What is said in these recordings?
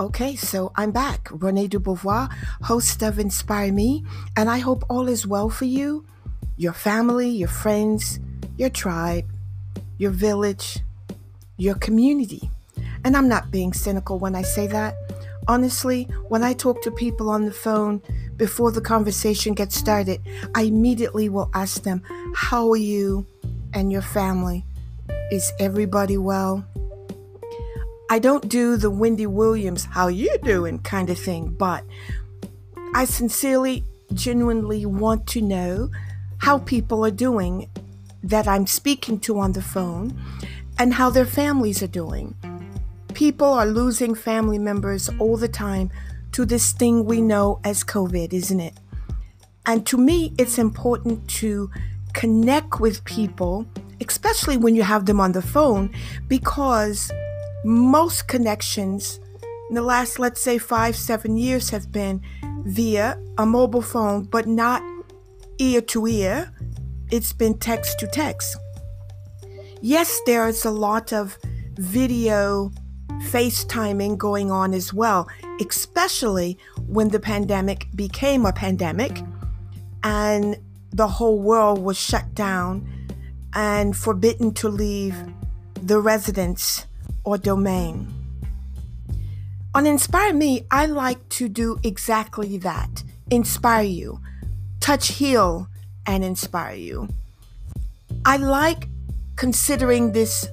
Okay, so I'm back. Renee Dubois, host of Inspire Me, and I hope all is well for you, your family, your friends, your tribe, your village, your community. And I'm not being cynical when I say that. Honestly, when I talk to people on the phone before the conversation gets started, I immediately will ask them, How are you and your family? Is everybody well? I don't do the Wendy Williams, how you doing kind of thing, but I sincerely, genuinely want to know how people are doing that I'm speaking to on the phone and how their families are doing. People are losing family members all the time to this thing we know as COVID, isn't it? And to me, it's important to connect with people, especially when you have them on the phone, because most connections in the last, let's say, five, seven years have been via a mobile phone, but not ear to ear. It's been text to text. Yes, there is a lot of video FaceTiming going on as well, especially when the pandemic became a pandemic and the whole world was shut down and forbidden to leave the residence or domain. On Inspire Me, I like to do exactly that inspire you, touch, heal, and inspire you. I like considering this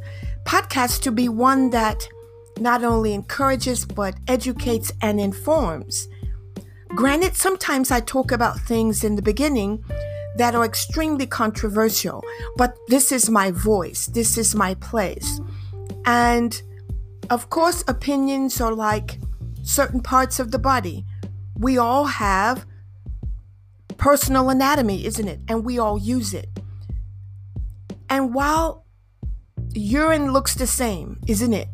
podcast to be one that not only encourages but educates and informs. Granted, sometimes I talk about things in the beginning that are extremely controversial, but this is my voice, this is my place. And of course, opinions are like certain parts of the body. We all have personal anatomy, isn't it? And we all use it. And while urine looks the same, isn't it?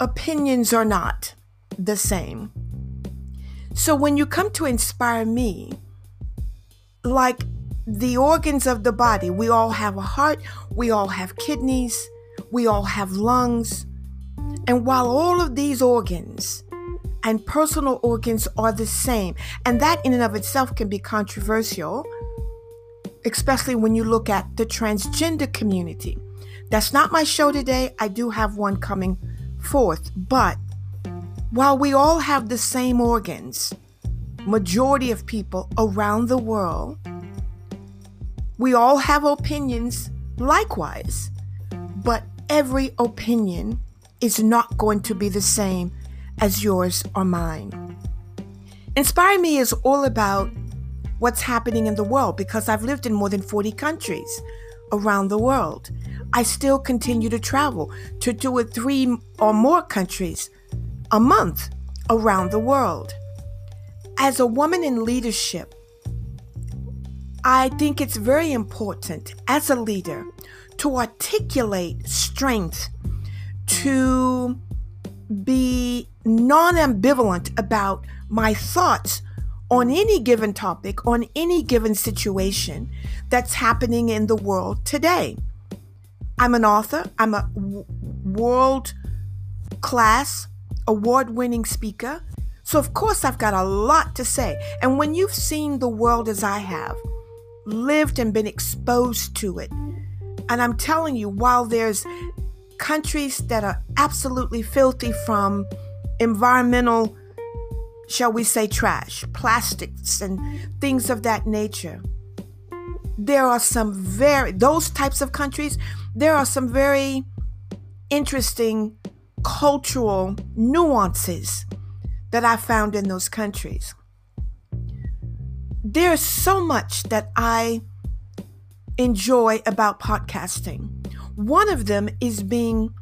Opinions are not the same. So when you come to inspire me, like the organs of the body, we all have a heart, we all have kidneys, we all have lungs. And while all of these organs and personal organs are the same, and that in and of itself can be controversial, especially when you look at the transgender community. That's not my show today. I do have one coming forth. But while we all have the same organs, majority of people around the world, we all have opinions likewise. But every opinion is not going to be the same as yours or mine. Inspire Me is all about what's happening in the world because I've lived in more than 40 countries around the world. I still continue to travel to two or three or more countries a month around the world. As a woman in leadership, I think it's very important as a leader to articulate strength, to be non ambivalent about my thoughts on any given topic, on any given situation that's happening in the world today. I'm an author, I'm a w- world class, award winning speaker. So, of course, I've got a lot to say. And when you've seen the world as I have, lived and been exposed to it, and I'm telling you, while there's countries that are absolutely filthy from environmental, shall we say, trash, plastics, and things of that nature, there are some very, those types of countries, there are some very interesting cultural nuances that I found in those countries. There's so much that I enjoy about podcasting. One of them is being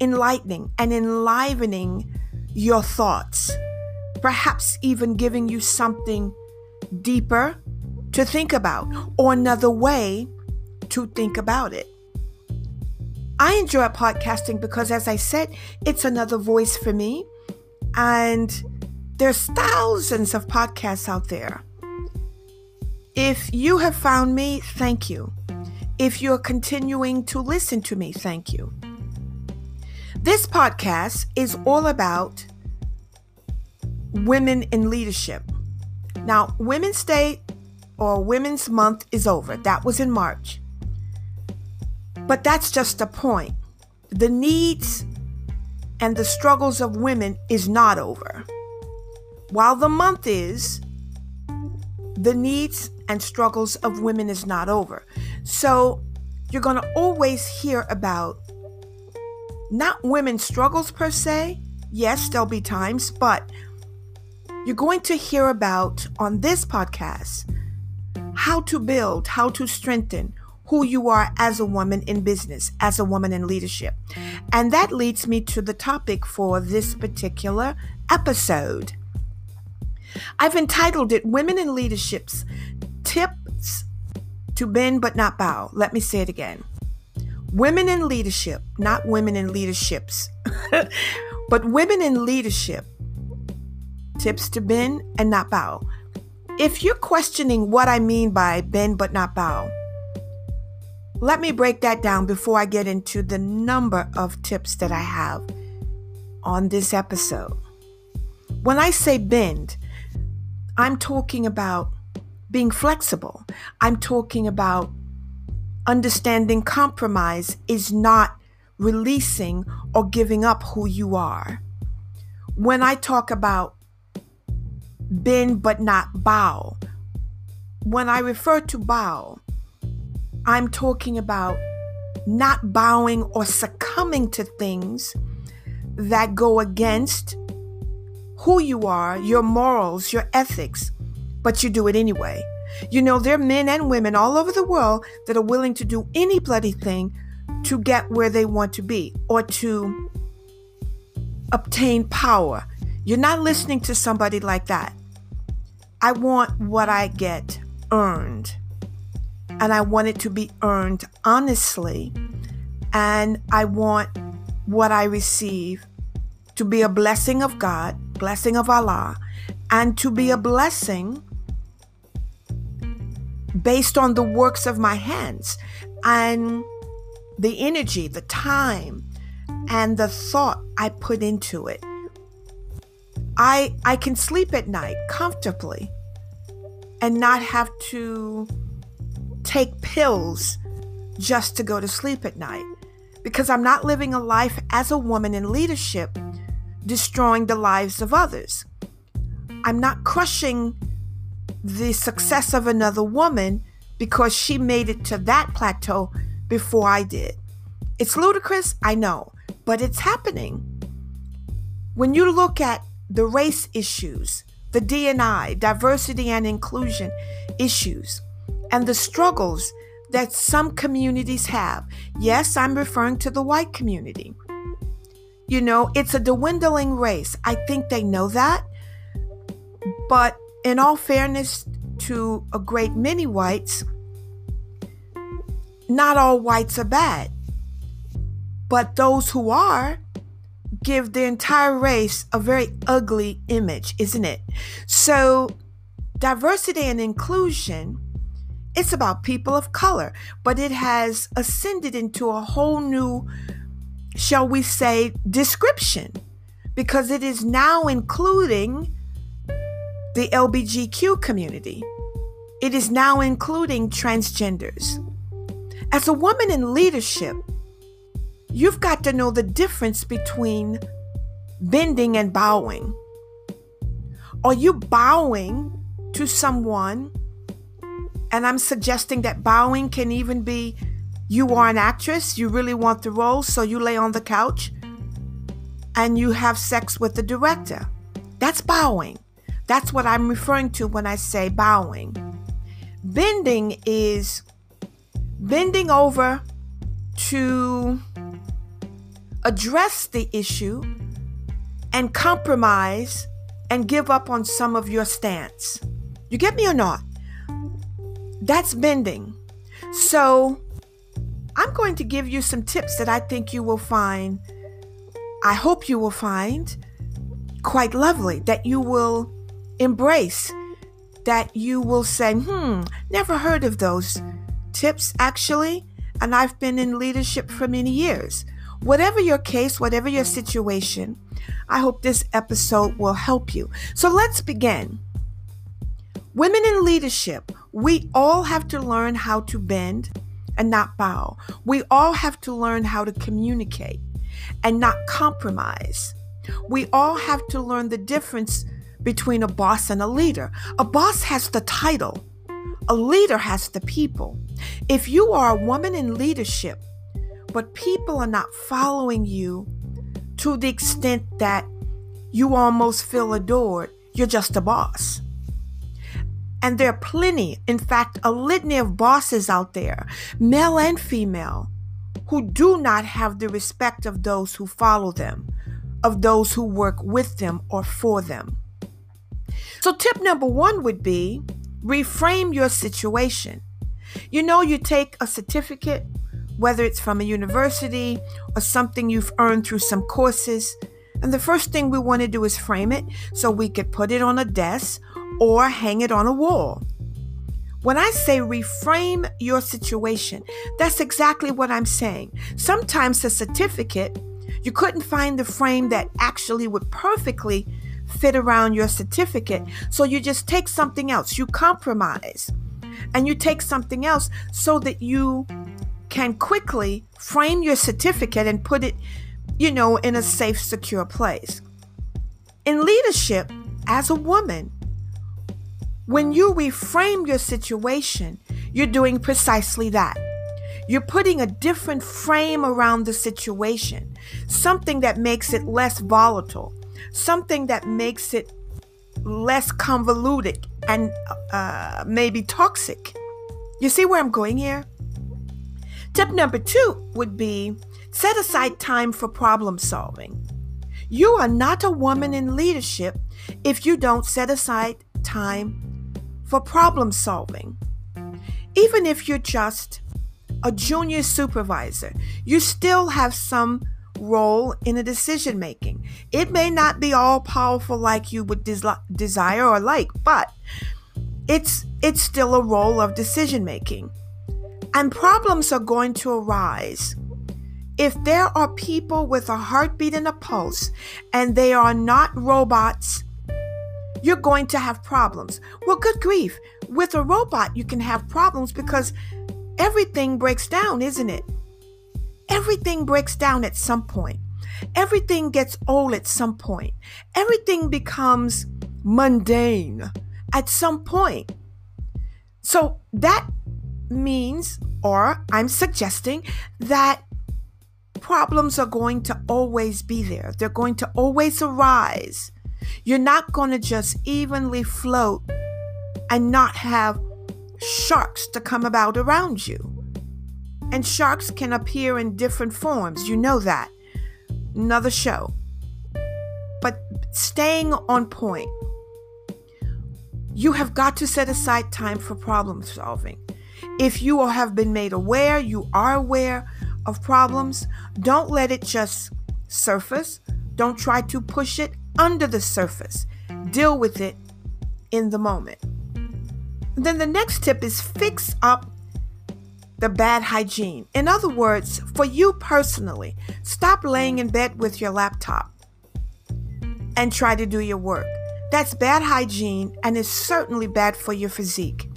enlightening and enlivening your thoughts, perhaps even giving you something deeper to think about or another way to think about it. I enjoy podcasting because, as I said, it's another voice for me. And there's thousands of podcasts out there. If you have found me, thank you. If you're continuing to listen to me, thank you. This podcast is all about women in leadership. Now, Women's Day or Women's Month is over. That was in March. But that's just a point. The needs and the struggles of women is not over. While the month is, the needs and struggles of women is not over. So you're going to always hear about not women's struggles per se. Yes, there'll be times, but you're going to hear about on this podcast how to build, how to strengthen who you are as a woman in business, as a woman in leadership. And that leads me to the topic for this particular episode. I've entitled it Women in Leaderships Tips to Bend but Not Bow. Let me say it again. Women in leadership, not women in leaderships, but women in leadership. Tips to bend and not bow. If you're questioning what I mean by bend but not bow, let me break that down before I get into the number of tips that I have on this episode. When I say bend, I'm talking about being flexible. I'm talking about understanding compromise is not releasing or giving up who you are. When I talk about bend but not bow, when I refer to bow, I'm talking about not bowing or succumbing to things that go against who you are, your morals, your ethics, but you do it anyway. You know, there are men and women all over the world that are willing to do any bloody thing to get where they want to be or to obtain power. You're not listening to somebody like that. I want what I get earned and I want it to be earned honestly. And I want what I receive to be a blessing of God, blessing of Allah, and to be a blessing based on the works of my hands and the energy, the time, and the thought I put into it. I I can sleep at night comfortably and not have to take pills just to go to sleep at night because I'm not living a life as a woman in leadership, destroying the lives of others. I'm not crushing the success of another woman because she made it to that plateau before I did. It's ludicrous, I know, but it's happening. When you look at the race issues, the DNI, diversity and inclusion issues, and the struggles that some communities have. Yes, I'm referring to the white community. You know, it's a dwindling race. I think they know that. But in all fairness to a great many whites, not all whites are bad. But those who are give the entire race a very ugly image, isn't it? So, diversity and inclusion it's about people of color, but it has ascended into a whole new, shall we say, description because it is now including the LBGQ community. It is now including transgenders. As a woman in leadership, you've got to know the difference between bending and bowing. Are you bowing to someone and I'm suggesting that bowing can even be you are an actress, you really want the role, so you lay on the couch and you have sex with the director. That's bowing. That's what I'm referring to when I say bowing. Bending is bending over to address the issue and compromise and give up on some of your stance. You get me or not? That's bending. So, I'm going to give you some tips that I think you will find, I hope you will find quite lovely, that you will embrace, that you will say, hmm, never heard of those tips actually. And I've been in leadership for many years. whatever your case, whatever your situation, I hope this episode will help you. So let's begin. Women in leadership, we all have to learn how to bend and not bow. We all have to learn how to communicate and not compromise. We all have to learn the difference between a boss and a leader. A boss has the title, a leader has the people. If you are a woman in leadership, but people are not following you to the extent that you almost feel adored, you're just a boss. And there are plenty, in fact, a litany of bosses out there, male and female, who do not have the respect of those who follow them, of those who work with them or for them. So, tip number one would be reframe your situation. You know, you take a certificate, whether it's from a university or something you've earned through some courses, and the first thing we want to do is frame it so we could put it on a desk or hang it on a wall. When I say reframe your situation, that's exactly what I'm saying. Sometimes a certificate, you couldn't find the frame that actually would perfectly fit around your certificate. So you just take something else, you compromise, and you take something else so that you can quickly frame your certificate and put it, you know, in a safe, secure place. In leadership, as a woman, when you reframe your situation, you're doing precisely that. You're putting a different frame around the situation, something that makes it less volatile, something that makes it less convoluted and uh, maybe toxic. You see where I'm going here? Tip number two would be set aside time for problem solving. You are not a woman in leadership if you don't set aside time for problem solving. Even if you're just a junior supervisor, you still have some role in the decision making. It may not be all powerful like you would des- desire or like, but it's it's still a role of decision making. And problems are going to arise. If there are people with a heartbeat and a pulse and they are not robots you're going to have problems. Well, good grief. With a robot, you can have problems because everything breaks down, isn't it? Everything breaks down at some point. Everything gets old at some point. Everything becomes mundane at some point. So that means, or I'm suggesting, that problems are going to always be there. They're going to always arise. You're not going to just evenly float and not have sharks to come about around you. And sharks can appear in different forms. You know that. Another show. But staying on point, you have got to set aside time for problem solving. If you have been made aware, you are aware of problems, don't let it just surface. Don't try to push it under the surface. Deal with it in the moment. Then the next tip is fix up the bad hygiene. In other words, for you personally, stop laying in bed with your laptop and try to do your work. That's bad hygiene and is certainly bad for your physique.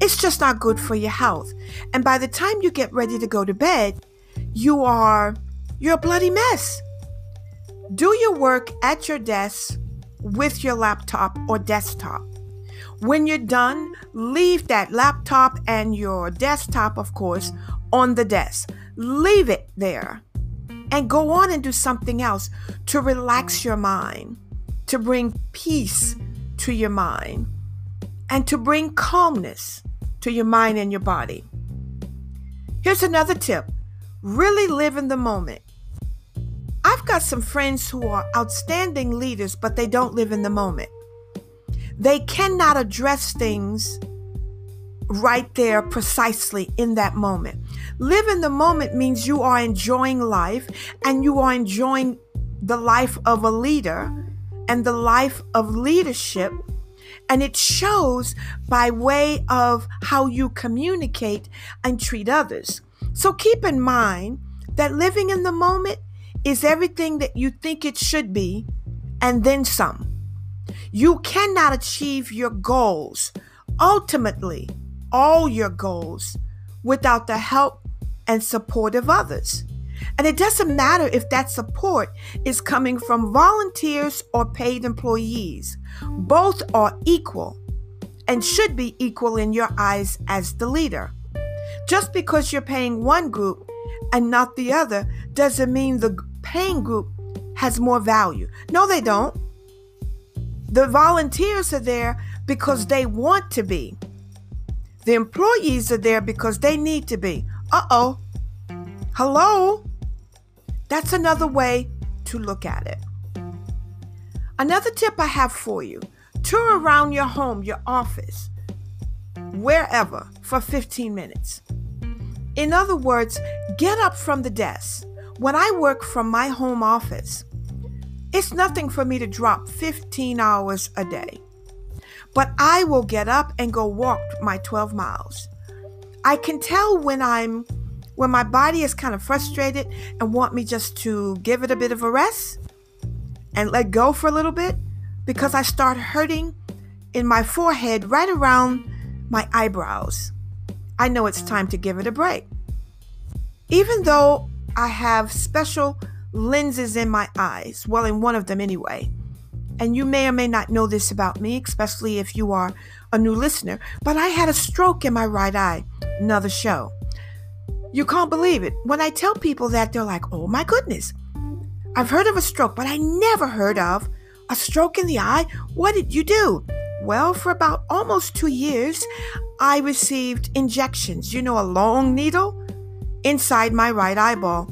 It's just not good for your health. And by the time you get ready to go to bed, you are you're a bloody mess. Do your work at your desk with your laptop or desktop. When you're done, leave that laptop and your desktop, of course, on the desk. Leave it there and go on and do something else to relax your mind, to bring peace to your mind, and to bring calmness to your mind and your body. Here's another tip really live in the moment. I've got some friends who are outstanding leaders, but they don't live in the moment. They cannot address things right there precisely in that moment. Live in the moment means you are enjoying life and you are enjoying the life of a leader and the life of leadership. And it shows by way of how you communicate and treat others. So keep in mind that living in the moment is everything that you think it should be and then some. You cannot achieve your goals, ultimately, all your goals, without the help and support of others. And it doesn't matter if that support is coming from volunteers or paid employees, both are equal and should be equal in your eyes as the leader. Just because you're paying one group and not the other doesn't mean the paying group has more value. No, they don't. The volunteers are there because they want to be. The employees are there because they need to be. Uh oh. Hello? That's another way to look at it. Another tip I have for you tour around your home, your office, wherever for 15 minutes. In other words, get up from the desk. When I work from my home office, it's nothing for me to drop 15 hours a day. But I will get up and go walk my 12 miles. I can tell when I'm when my body is kind of frustrated and want me just to give it a bit of a rest and let go for a little bit because I start hurting in my forehead right around my eyebrows. I know it's time to give it a break. Even though I have special lenses in my eyes, well, in one of them anyway, and you may or may not know this about me, especially if you are a new listener, but I had a stroke in my right eye. Another show. You can't believe it. When I tell people that, they're like, oh my goodness. I've heard of a stroke, but I never heard of a stroke in the eye. What did you do? Well, for about almost two years, I received injections, you know, a long needle inside my right eyeball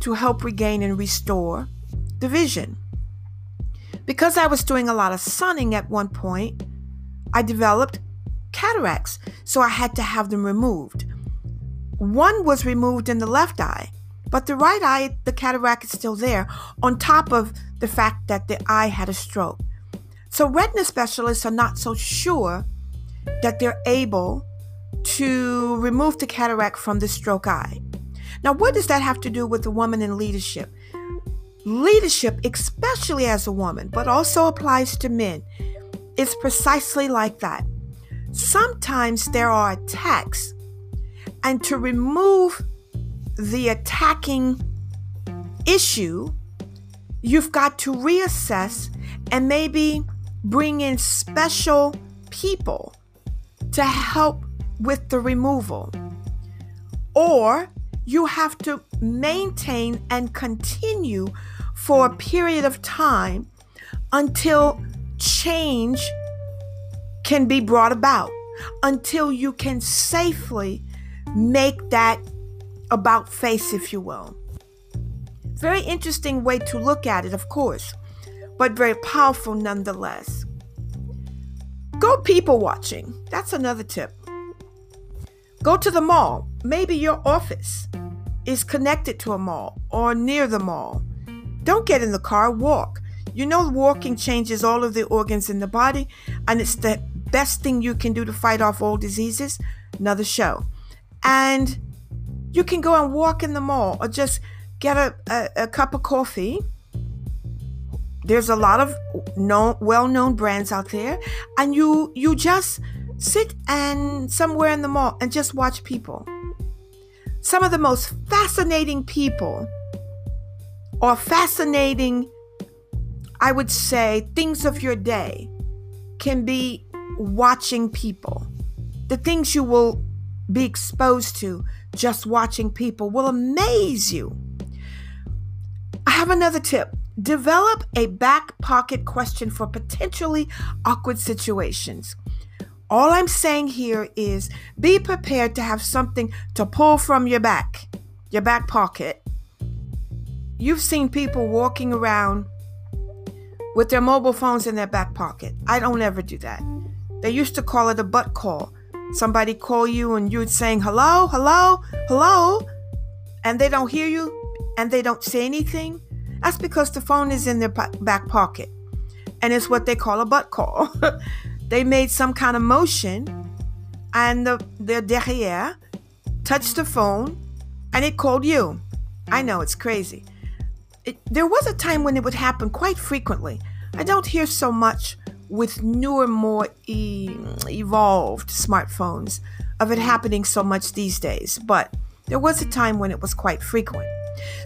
to help regain and restore the vision. Because I was doing a lot of sunning at one point, I developed cataracts, so I had to have them removed. One was removed in the left eye, but the right eye, the cataract is still there, on top of the fact that the eye had a stroke. So, retina specialists are not so sure that they're able to remove the cataract from the stroke eye. Now, what does that have to do with a woman in leadership? Leadership, especially as a woman, but also applies to men, is precisely like that. Sometimes there are attacks, and to remove the attacking issue, you've got to reassess and maybe bring in special people to help with the removal. Or you have to maintain and continue for a period of time until change can be brought about, until you can safely make that about face, if you will. Very interesting way to look at it, of course, but very powerful nonetheless. Go people watching. That's another tip. Go to the mall. Maybe your office is connected to a mall or near the mall. Don't get in the car, walk. You know, walking changes all of the organs in the body, and it's the best thing you can do to fight off all diseases. Another show. And you can go and walk in the mall or just get a, a, a cup of coffee. There's a lot of known, well-known brands out there, and you you just sit and somewhere in the mall and just watch people. Some of the most fascinating people or fascinating, I would say, things of your day can be watching people. The things you will be exposed to just watching people will amaze you. I have another tip. Develop a back pocket question for potentially awkward situations. All I'm saying here is be prepared to have something to pull from your back, your back pocket. You've seen people walking around with their mobile phones in their back pocket. I don't ever do that. They used to call it a butt call somebody call you and you're saying hello, hello, hello, and they don't hear you and they don't say anything, that's because the phone is in their back pocket. And it's what they call a butt call. they made some kind of motion and the, the derrière touched the phone and it called you. I know it's crazy. It, there was a time when it would happen quite frequently. I don't hear so much with newer, more e- evolved smartphones of it happening so much these days, but there was a time when it was quite frequent.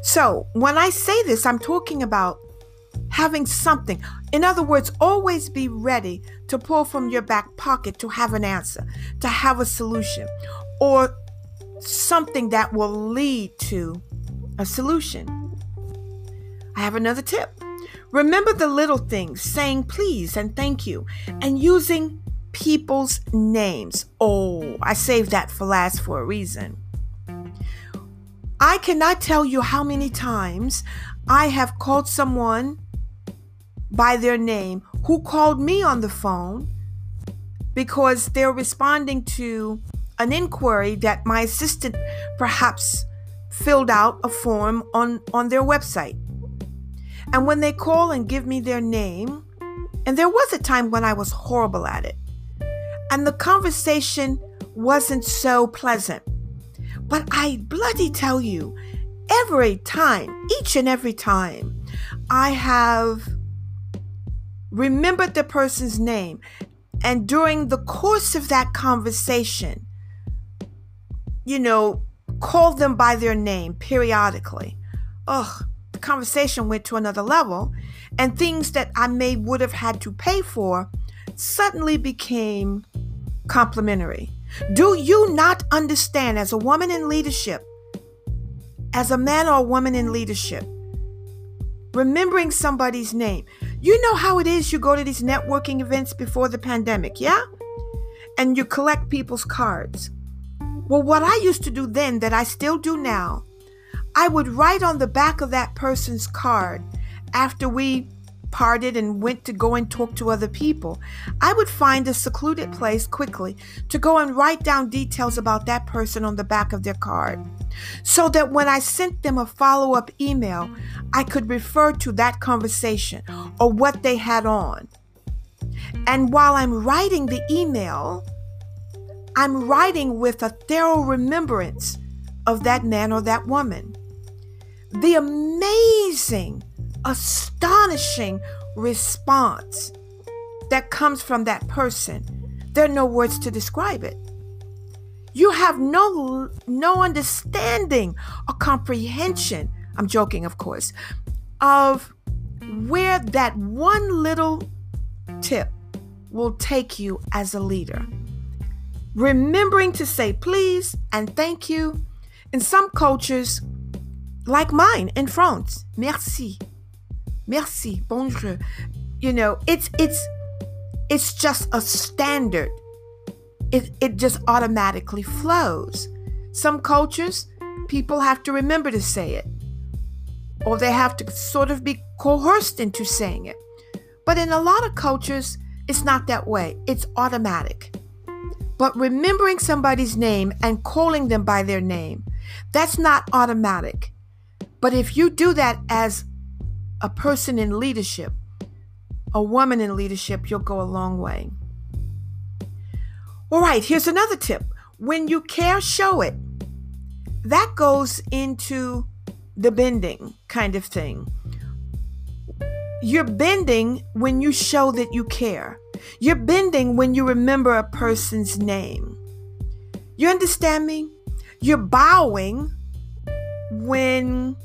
So, when I say this, I'm talking about having something. In other words, always be ready to pull from your back pocket to have an answer, to have a solution, or something that will lead to a solution. I have another tip. Remember the little things, saying please and thank you, and using people's names. Oh, I saved that for last for a reason. I cannot tell you how many times I have called someone by their name who called me on the phone because they're responding to an inquiry that my assistant perhaps filled out a form on, on their website. And when they call and give me their name, and there was a time when I was horrible at it, and the conversation wasn't so pleasant. But I bloody tell you, every time, each and every time, I have remembered the person's name. And during the course of that conversation, you know, called them by their name periodically. Ugh, the conversation went to another level, and things that I may would have had to pay for suddenly became complimentary. Do you not understand as a woman in leadership, as a man or a woman in leadership, remembering somebody's name? You know how it is you go to these networking events before the pandemic, yeah? And you collect people's cards. Well, what I used to do then that I still do now I would write on the back of that person's card after we parted and went to go and talk to other people. I would find a secluded place quickly to go and write down details about that person on the back of their card so that when I sent them a follow up email, I could refer to that conversation or what they had on. And while I'm writing the email, I'm writing with a thorough remembrance of that man or that woman the amazing, astonishing response that comes from that person. There are no words to describe it. You have no no understanding or comprehension. I'm joking, of course, of where that one little tip will take you as a leader. Remembering to say please and thank you. In some cultures, like mine in France. Merci. Merci. Bonjour. You know, it's it's it's just a standard. It it just automatically flows. Some cultures, people have to remember to say it. Or they have to sort of be coerced into saying it. But in a lot of cultures, it's not that way. It's automatic. But remembering somebody's name and calling them by their name, that's not automatic. But if you do that as a person in leadership, a woman in leadership, you'll go a long way. All right, here's another tip. When you care, show it. That goes into the bending kind of thing. You're bending when you show that you care. You're bending when you remember a person's name. You understand me? You're bowing when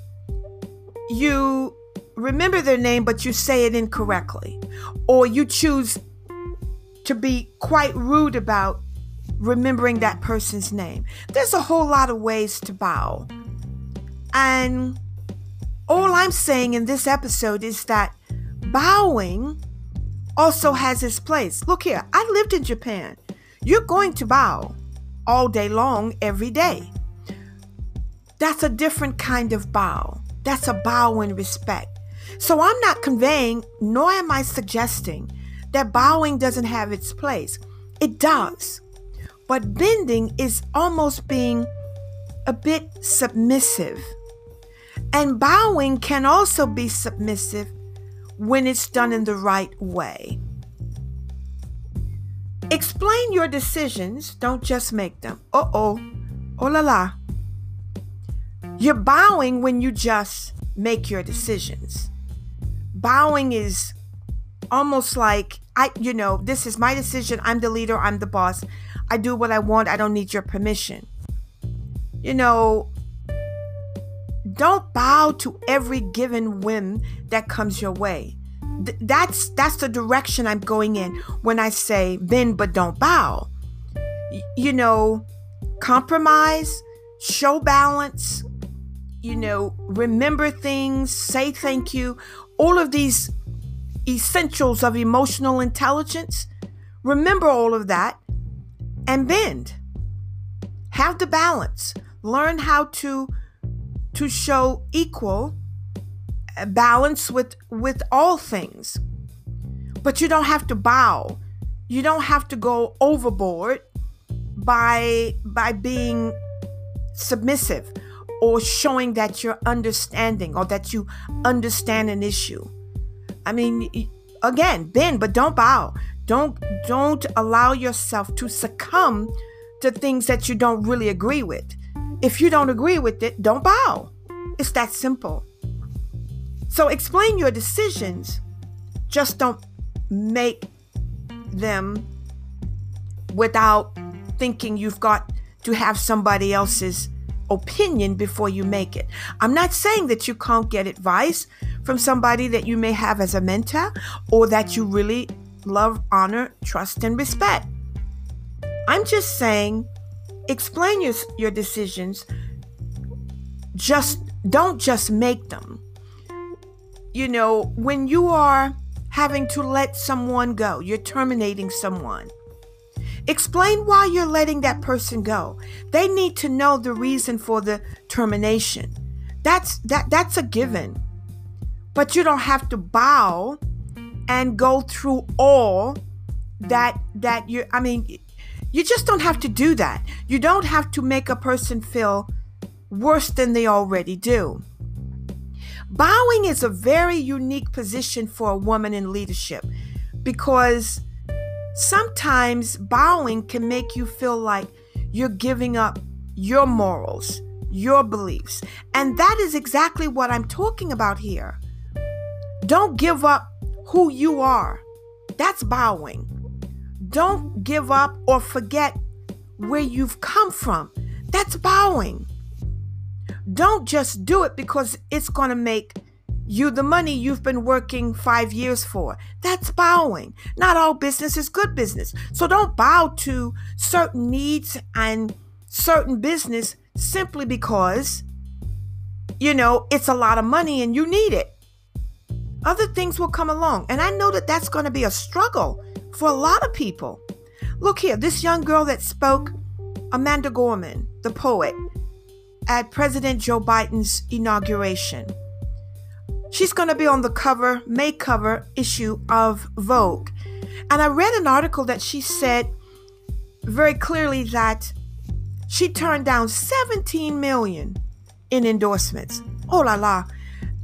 you remember their name, but you say it incorrectly, or you choose to be quite rude about remembering that person's name. There's a whole lot of ways to bow. And all I'm saying in this episode is that bowing also has its place. Look here, I lived in Japan. You're going to bow all day long, every day. That's a different kind of bow. That's a bow in respect. So I'm not conveying, nor am I suggesting, that bowing doesn't have its place. It does. But bending is almost being a bit submissive. And bowing can also be submissive when it's done in the right way. Explain your decisions, don't just make them. Uh oh. Oh la la. You're bowing when you just make your decisions. Bowing is almost like I you know, this is my decision. I'm the leader, I'm the boss. I do what I want. I don't need your permission. You know, don't bow to every given whim that comes your way. Th- that's that's the direction I'm going in when I say bend but don't bow. Y- you know, compromise, show balance, you know, remember things, say thank you, all of these essentials of emotional intelligence. Remember all of that and bend. Have the balance. Learn how to to show equal uh, balance with with all things. But you don't have to bow. You don't have to go overboard by by being submissive or showing that you're understanding or that you understand an issue. I mean, again, bend, but don't bow. Don't don't allow yourself to succumb to things that you don't really agree with. If you don't agree with it, don't bow. It's that simple. So explain your decisions. Just don't make them without thinking you've got to have somebody else's opinion before you make it. I'm not saying that you can't get advice from somebody that you may have as a mentor or that you really love, honor, trust, and respect. I'm just saying explain your, your decisions. Just don't just make them. You know, when you are having to let someone go, you're terminating someone Explain why you're letting that person go. They need to know the reason for the termination. That's that that's a given. But you don't have to bow and go through all that that you I mean you just don't have to do that. You don't have to make a person feel worse than they already do. Bowing is a very unique position for a woman in leadership because Sometimes bowing can make you feel like you're giving up your morals, your beliefs. And that is exactly what I'm talking about here. Don't give up who you are. That's bowing. Don't give up or forget where you've come from. That's bowing. Don't just do it because it's going to make you the money you've been working five years for. That's bowing. Not all business is good business. So don't bow to certain needs and certain business simply because, you know, it's a lot of money and you need it. Other things will come along. And I know that that's going to be a struggle for a lot of people. Look here, this young girl that spoke, Amanda Gorman, the poet, at President Joe Biden's inauguration. She's going to be on the cover, May cover issue of Vogue. And I read an article that she said very clearly that she turned down 17 million in endorsements. Oh la la.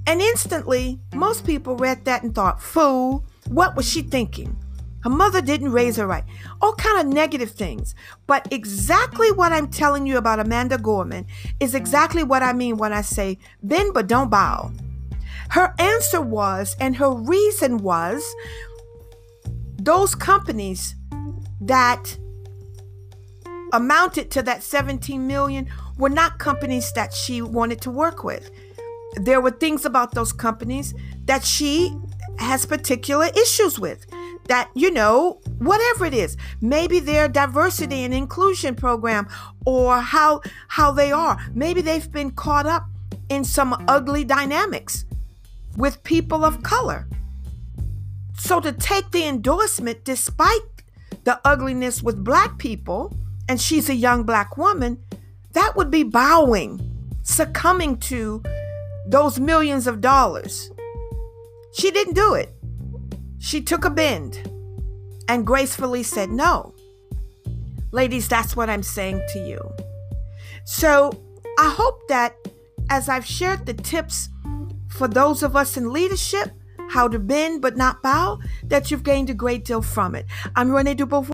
And instantly, most people read that and thought, fool, what was she thinking? Her mother didn't raise her right. All kind of negative things. But exactly what I'm telling you about Amanda Gorman is exactly what I mean when I say bend but don't bow. Her answer was, and her reason was, those companies that amounted to that 17 million were not companies that she wanted to work with. There were things about those companies that she has particular issues with. That, you know, whatever it is, maybe their diversity and inclusion program or how how they are. Maybe they've been caught up in some ugly dynamics with people of color. So to take the endorsement despite the ugliness with black people, and she's a young black woman, that would be bowing, succumbing to those millions of dollars. She didn't do it. She took a bend and gracefully said no. Ladies, that's what I'm saying to you. So I hope that as I've shared the tips for those of us in leadership, how to bend but not bow, that you've gained a great deal from it. I'm Renee Dubois.